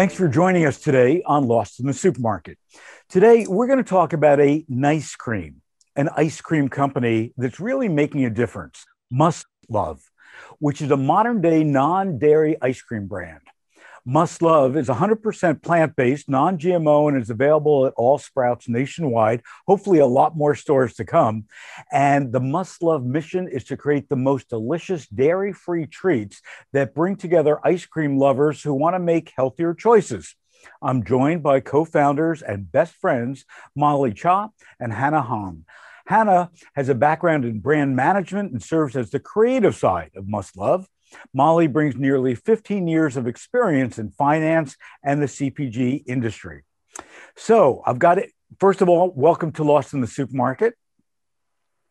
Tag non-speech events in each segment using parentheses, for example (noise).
Thanks for joining us today on Lost in the Supermarket. Today, we're going to talk about a nice cream, an ice cream company that's really making a difference, Must Love, which is a modern day non dairy ice cream brand. Must Love is 100% plant based, non GMO, and is available at all Sprouts nationwide, hopefully, a lot more stores to come. And the Must Love mission is to create the most delicious dairy free treats that bring together ice cream lovers who want to make healthier choices. I'm joined by co founders and best friends, Mollie Cha and Hannah Hong. Hannah has a background in brand management and serves as the creative side of Must Love. Mollie brings nearly 15 years of experience in finance and the CPG industry. So I've got it. First of all, welcome to Lost in the Supermarket.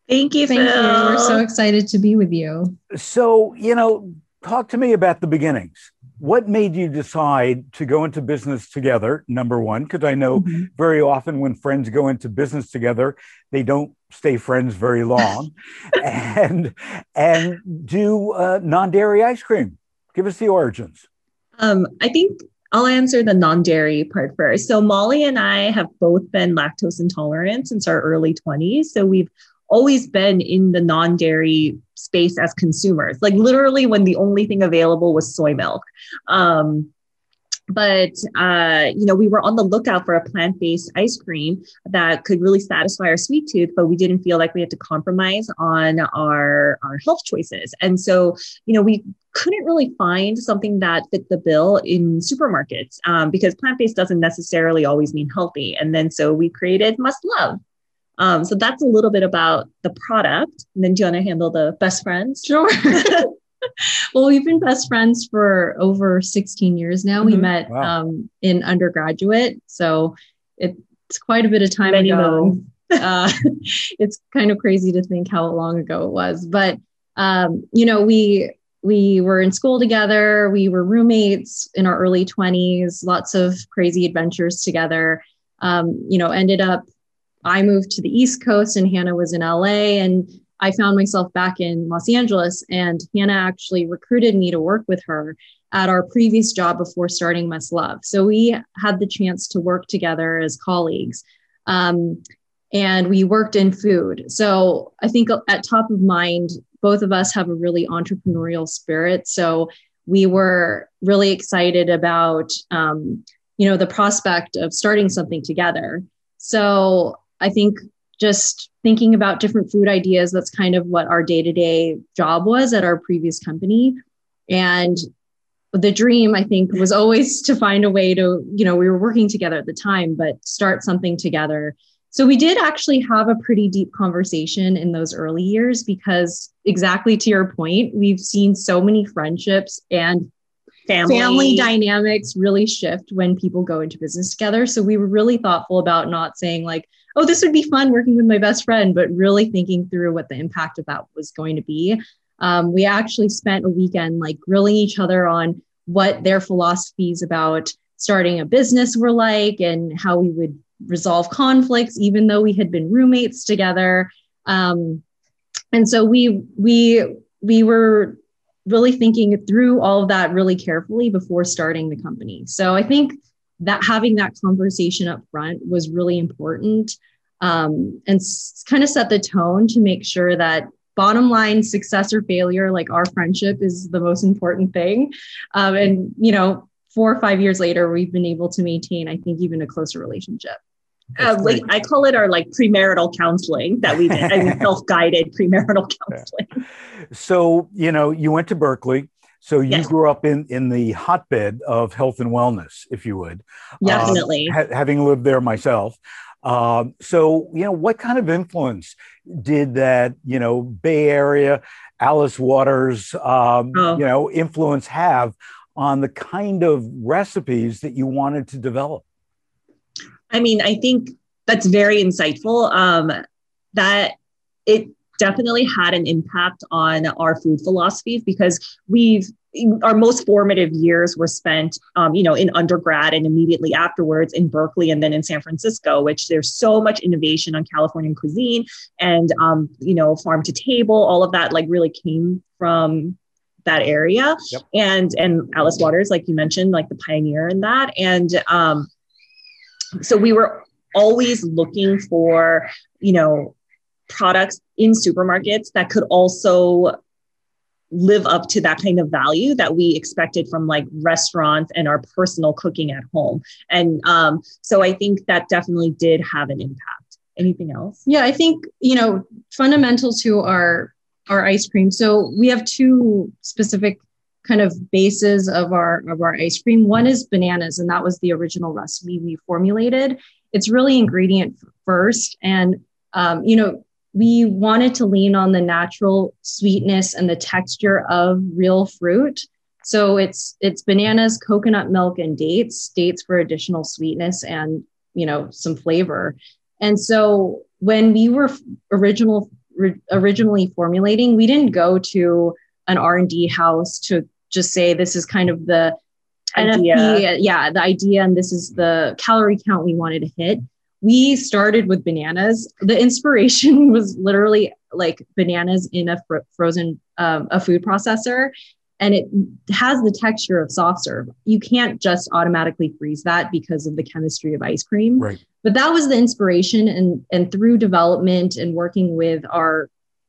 Thank you, Thank Phil. you. We're so excited to be with you. So, you know, talk to me about the beginnings. What made you decide to go into business together? Number one, because I know mm-hmm. very often when friends go into business together, they don't stay friends very long, (laughs) and and do uh, non-dairy ice cream. Give us the origins. Um, I think I'll answer the non-dairy part first. So Mollie and I have both been lactose intolerant since our early 20s. So we've always been in the non-dairy space as consumers, like literally when the only thing available was soy milk. Um, but uh, you know we were on the lookout for a plant-based ice cream that could really satisfy our sweet tooth but we didn't feel like we had to compromise on our our health choices. And so you know we couldn't really find something that fit the bill in supermarkets um, because plant-based doesn't necessarily always mean healthy. And then so we created must love um, so that's a little bit about the product and then do you want to handle the best friends sure (laughs) (laughs) well, we've been best friends for over 16 years now. Mm-hmm. We met wow. um, in undergraduate. So it's quite a bit of time Many ago. (laughs) uh, it's kind of crazy to think how long ago it was. But, um, you know, we, we were in school together. We were roommates in our early 20s, lots of crazy adventures together. Um, you know, ended up, I moved to the East Coast and Hannah was in LA. And I found myself back in Los Angeles, and Hannah actually recruited me to work with her at our previous job before starting Must Love. So we had the chance to work together as colleagues. Um, and we worked in food. So I think at top of mind, both of us have a really entrepreneurial spirit. So we were really excited about, um, you know, the prospect of starting something together. So I think just thinking about different food ideas. That's kind of what our day to day job was at our previous company. And the dream, I think, was always to find a way to, you know, we were working together at the time, but start something together. So we did actually have a pretty deep conversation in those early years because, exactly to your point, we've seen so many friendships and family. family dynamics really shift when people go into business together. So we were really thoughtful about not saying, like, oh, this would be fun working with my best friend, but really thinking through what the impact of that was going to be. Um, we actually spent a weekend like grilling each other on what their philosophies about starting a business were like and how we would resolve conflicts, even though we had been roommates together. Um, and so we we we were really thinking through all of that really carefully before starting the company. So I think that having that conversation up front was really important um, and s- kind of set the tone to make sure that bottom line success or failure like our friendship is the most important thing um, and you know four or five years later we've been able to maintain i think even a closer relationship uh, like I call it our like premarital counseling that we did, I mean, (laughs) self-guided premarital counseling. Yeah. So you know, you went to Berkeley. So you yes. grew up in in the hotbed of health and wellness, if you would. Definitely. Um, ha- having lived there myself. Um, so you know, what kind of influence did that you know Bay Area, Alice Waters, um, oh. you know, influence have on the kind of recipes that you wanted to develop? I mean, I think that's very insightful. Um, that it definitely had an impact on our food philosophies because we've our most formative years were spent um, you know in undergrad and immediately afterwards in berkeley and then in san francisco which there's so much innovation on californian cuisine and um, you know farm to table all of that like really came from that area yep. and and alice waters like you mentioned like the pioneer in that and um so we were always looking for you know products in supermarkets that could also live up to that kind of value that we expected from like restaurants and our personal cooking at home. And um, so i think that definitely did have an impact. Anything else? Yeah i think you know fundamental to our our ice cream. So we have two specific kind of bases of our of our ice cream. One is bananas and that was the original recipe we formulated. It's really ingredient first and um, you know we wanted to lean on the natural sweetness and the texture of real fruit. So it's it's bananas coconut milk and dates dates for additional sweetness and you know some flavor. And so when we were original originally formulating we didn't go to an r&d house to just say this is kind of the idea. NFP, yeah, the idea, and this is the calorie count we wanted to hit we started with bananas. The inspiration (laughs) was literally like bananas in a fr- frozen um, a food processor, and it has the texture of soft serve. You can't just automatically freeze that because of the chemistry of ice cream. Right. But that was the inspiration, and and through development and working with our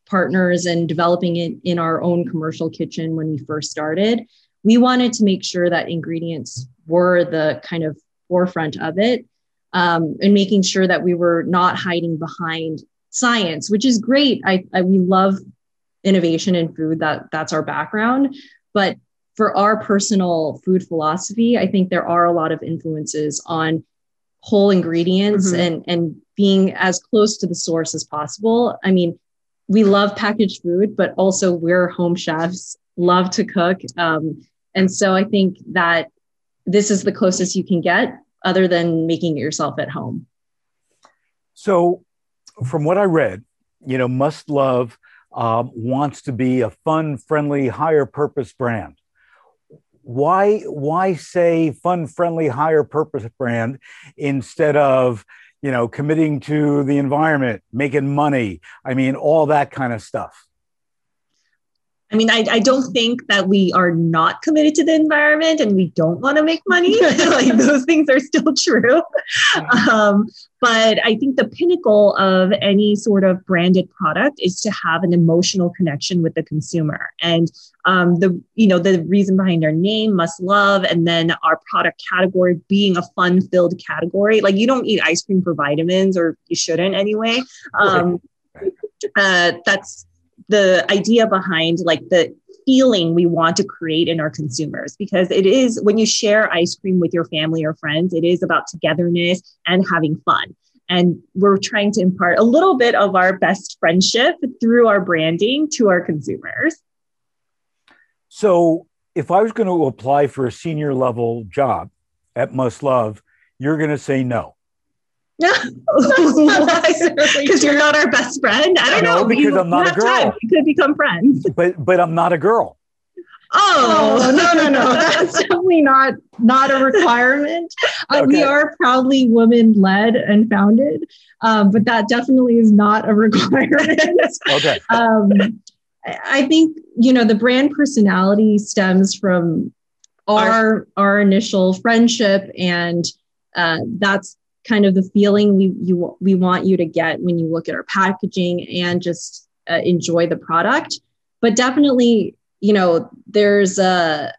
partners and developing it in our own commercial kitchen when we first started, we wanted to make sure that ingredients were the kind of forefront of it um, and making sure that we were not hiding behind science, which is great. I, I we love innovation in food. That that's our background, but for our personal food philosophy, I think there are a lot of influences on whole ingredients mm-hmm. and and being as close to the source as possible. I mean, we love packaged food, but also we're home chefs, love to cook, um, and so I think that this is the closest you can get other than making it yourself at home? So, from what I read, you know, Must Love um, wants to be a fun, friendly, higher purpose brand. Why, why say fun, friendly, higher purpose brand instead of, you know, committing to the environment, making money? I mean, all that kind of stuff. I mean, I, I don't think that we are not committed to the environment and we don't want to make money. (laughs) like those things are still true. Um, but I think the pinnacle of any sort of branded product is to have an emotional connection with the consumer. And um, the you know the reason behind our name, must love, and then our product category being a fun-filled category. Like you don't eat ice cream for vitamins, or you shouldn't anyway. Um, uh, that's the idea behind like the feeling we want to create in our consumers because it is when you share ice cream with your family or friends it is about togetherness and having fun. And we're trying to impart a little bit of our best friendship through our branding to our consumers. So if i was going to apply for a senior level job at must love you're going to say no (laughs) (laughs) because you're not our best friend. I don't no, know. because I'm not a girl. Time. We could become friends. (laughs) But but I'm not a girl. Oh, oh no no no! That's definitely not not a requirement. Uh, okay. We are proudly women led and founded, um, but that definitely is not a requirement. okay. Um, I think you know the brand personality stems from our our, our initial friendship, and uh, that's kind of the feeling we you we want you to get when you look at our packaging and just uh, enjoy the product. But definitely you know there's a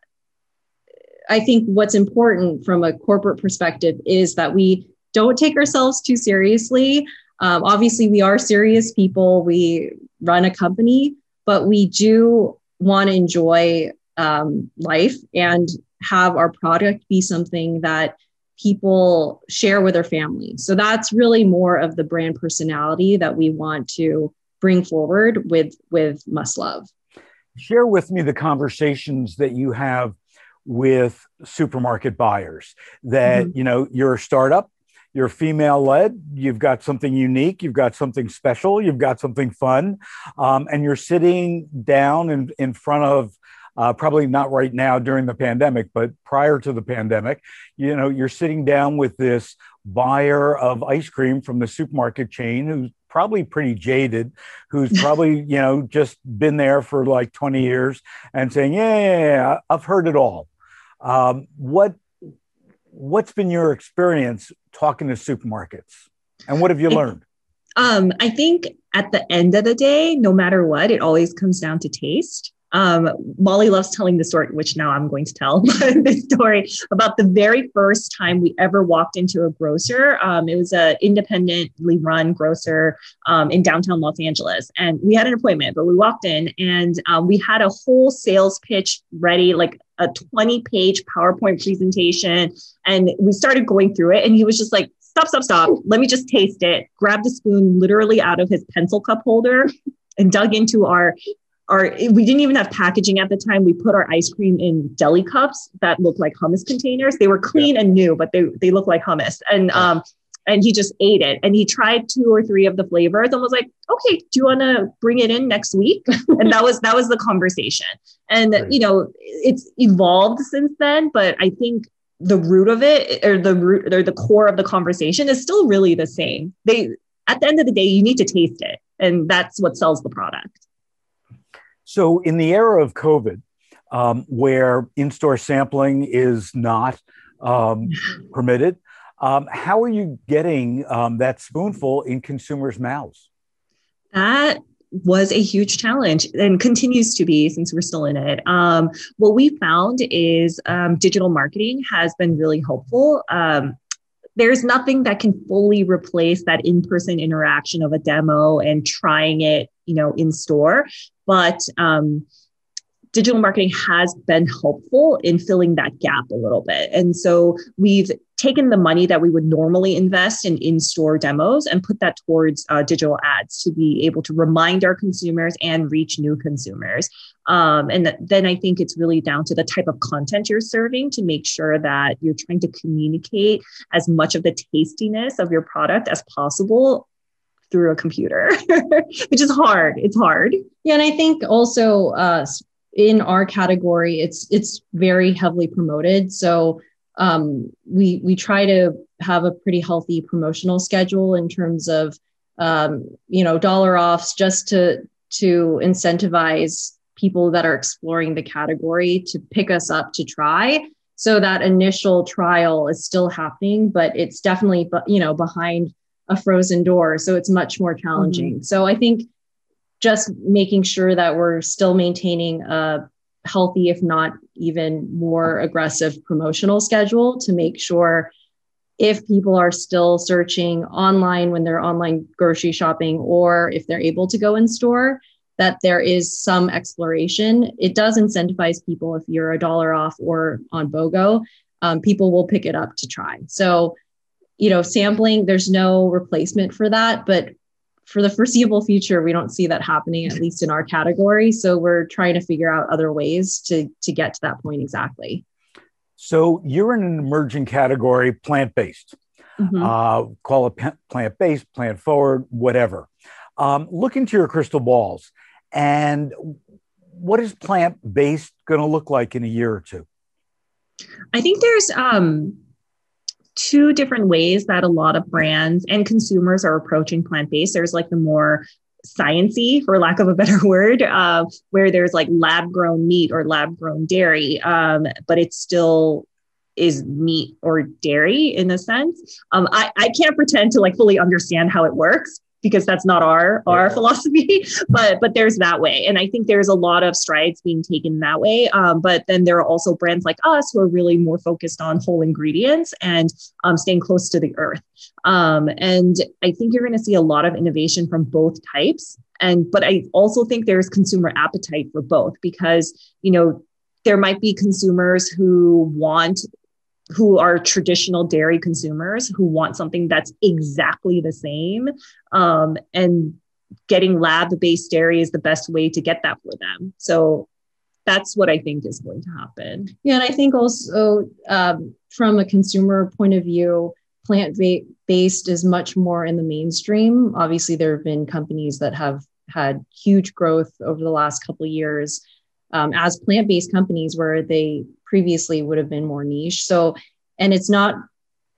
i think what's important from a corporate perspective is that we don't take ourselves too seriously. Um, obviously we are serious people. We run a company but we do want to enjoy um, life and have our product be something that people share with their family. So that's really more of the brand personality that we want to bring forward with with Must Love. Share with me the conversations that you have with supermarket buyers that mm-hmm. you know you're a startup you're female led you've got something unique you've got something special you've got something fun um, and you're sitting down in, in front of uh, probably not right now during the pandemic, but prior to the pandemic, you know, you're sitting down with this buyer of ice cream from the supermarket chain who's probably pretty jaded, who's (laughs) probably, you know, just been there for like 20 years and saying, yeah, yeah, yeah I've heard it all. Um, what, what's been your experience talking to supermarkets and what have you learned? Um, I think at the end of the day, no matter what, it always comes down to taste. Um, Mollie loves telling the story, which now I'm going to tell (laughs) the story about the very first time we ever walked into a grocer. Um, it was an independently run grocer um, in downtown Los Angeles, and we had an appointment, but we walked in and um, we had a whole sales pitch ready, like a 20 page PowerPoint presentation, and we started going through it, and he was just like. Stop, stop, stop. Let me just taste it. Grabbed a spoon literally out of his pencil cup holder (laughs) and dug into our our we didn't even have packaging at the time. We put our ice cream in deli cups that looked like hummus containers. They were clean yeah. and new, but they they looked like hummus. And yeah. um and he just ate it and he tried two or three of the flavors and was like okay do you want to bring it in next week (laughs) and that was that was the conversation and right. you know it's evolved since then but i think the root of it or the root or the core of the conversation is still really the same they at the end of the day you need to taste it and that's what sells the product so, in the era of COVID, um, where in store sampling is not um, (laughs) permitted, um, how are you getting um, that spoonful in consumers' mouths? That was a huge challenge and continues to be since we're still in it. Um, what we found is um, digital marketing has been really helpful. Um, there's nothing that can fully replace that in-person interaction of a demo and trying it you know in store but um, digital marketing has been helpful in filling that gap a little bit. And so we've taken the money that we would normally invest in in store demos and put that towards uh, digital ads to be able to remind our consumers and reach new consumers. Um, and th- then I think it's really down to the type of content you're serving to make sure that you're trying to communicate as much of the tastiness of your product as possible through a computer, (laughs) which is hard. It's hard. Yeah, and I think also uh, in our category, it's it's very heavily promoted. So um, we we try to have a pretty healthy promotional schedule in terms of um, you know dollar offs, just to to incentivize people that are exploring the category to pick us up to try so that initial trial is still happening but it's definitely you know behind a frozen door. So it's much more challenging. Mm-hmm. So I think just making sure that we're still maintaining a healthy, if not even more aggressive promotional schedule to make sure if people are still searching online when they're online grocery shopping or if they're able to go in store, that there is some exploration. It does incentivize people if you're a dollar off or on BOGO, um, people will pick it up to try. So you know, sampling, there's no replacement for that. But for the foreseeable future, we don't see that happening, at least in our category. So we're trying to figure out other ways to, to get to that point exactly. So you're in an emerging category, plant based. Mm-hmm. Uh, call it plant based, plant forward, whatever. Um, look into your crystal balls and what is plant based going to look like in a year or two? I think there's um, two different ways that a lot of brands and consumers are approaching plant-based. There's like the more sciency, for lack of a better (laughs) word, uh, where there's like lab-grown meat or lab-grown dairy, um, but it's still is meat or dairy in a sense. Um, I, I can't pretend to like fully understand how it works, because that's not our our yeah. philosophy (laughs) but but there's that way. And i think there's a lot of strides being taken that way. Um, but then there are also brands like us who are really more focused on whole ingredients and um, staying close to the earth. Um, and i think you're going to see a lot of innovation from both types. And but i also think there's consumer appetite for both because you know there might be consumers who want who are traditional dairy consumers who want something that's exactly the same. Um, and getting lab based dairy is the best way to get that for them. So that's what I think is going to happen. Yeah. And I think also um, from a consumer point of view, plant based is much more in the mainstream. Obviously, there have been companies that have had huge growth over the last couple years um, as plant based companies where they previously would have been more niche. So, and it's not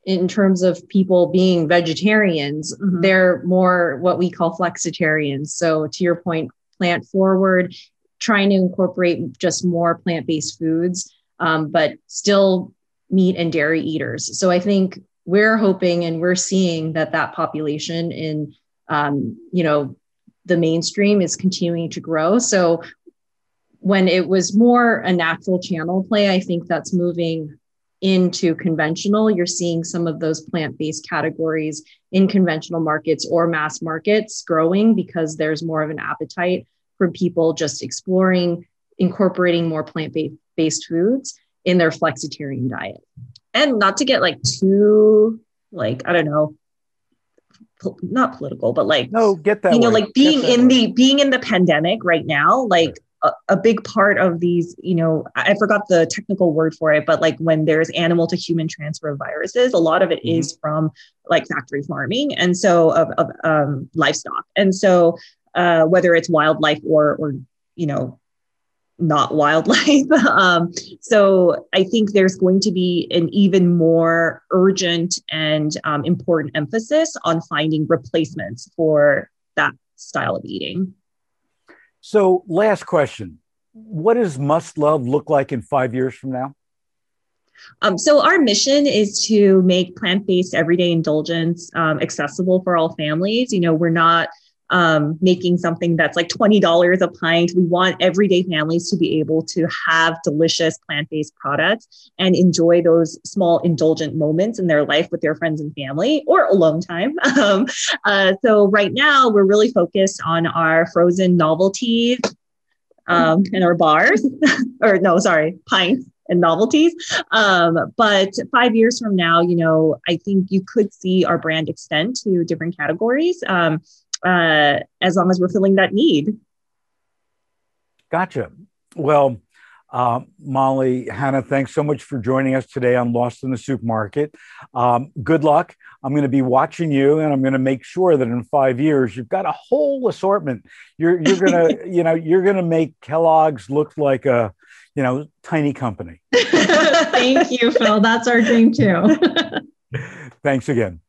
in terms of people being vegetarians, mm-hmm. they're more what we call flexitarians. So, to your point, plant forward, trying to incorporate just more plant based foods, um, but still meat and dairy eaters. So, I think we're hoping and we're seeing that that population in, um, you know, the mainstream is continuing to grow. So, when it was more a natural channel play, I think that's moving into conventional, you're seeing some of those plant based categories in conventional markets or mass markets growing because there's more of an appetite for people just exploring, incorporating more plant based foods in their flexitarian diet. And not to get like too, like, I don't know, not political, but like no, get that. You know, way. like being in way. the being in the pandemic right now, like a, big part of these, you know, I forgot the technical word for it, but like when there's animal to human transfer of viruses, a lot of it mm-hmm. is from like factory farming and so of, of um, livestock. And so uh, whether it's wildlife or, or, you know, not wildlife. (laughs) um, so I think there's going to be an even more urgent and um, important emphasis on finding replacements for that style of eating. So, last question What does Must Love look like in five years from now? Um, so, our mission is to make plant based everyday indulgence um, accessible for all families. You know, we're not um, making something that's like $20 a pint. We want everyday families to be able to have delicious plant based products and enjoy those small indulgent moments in their life with their friends and family or alone time. (laughs) Um, uh, so, right now, we're really focused on our frozen novelties um, and our bars, (laughs) or no, sorry, pints and novelties. Um, but five years from now, you know, I think you could see our brand extend to different categories. Um, uh, as long as we're filling that need. Gotcha. Well, uh, Mollie, Hannah, thanks so much for joining us today on Lost in the Supermarket. Um, good luck. I'm going to be watching you, and I'm going to make sure that in five years you've got a whole assortment. You're you're going (laughs) to you know you're going to make Kellogg's look like a you know tiny company. (laughs) Thank you, Phil. That's our dream too. (laughs) Thanks again.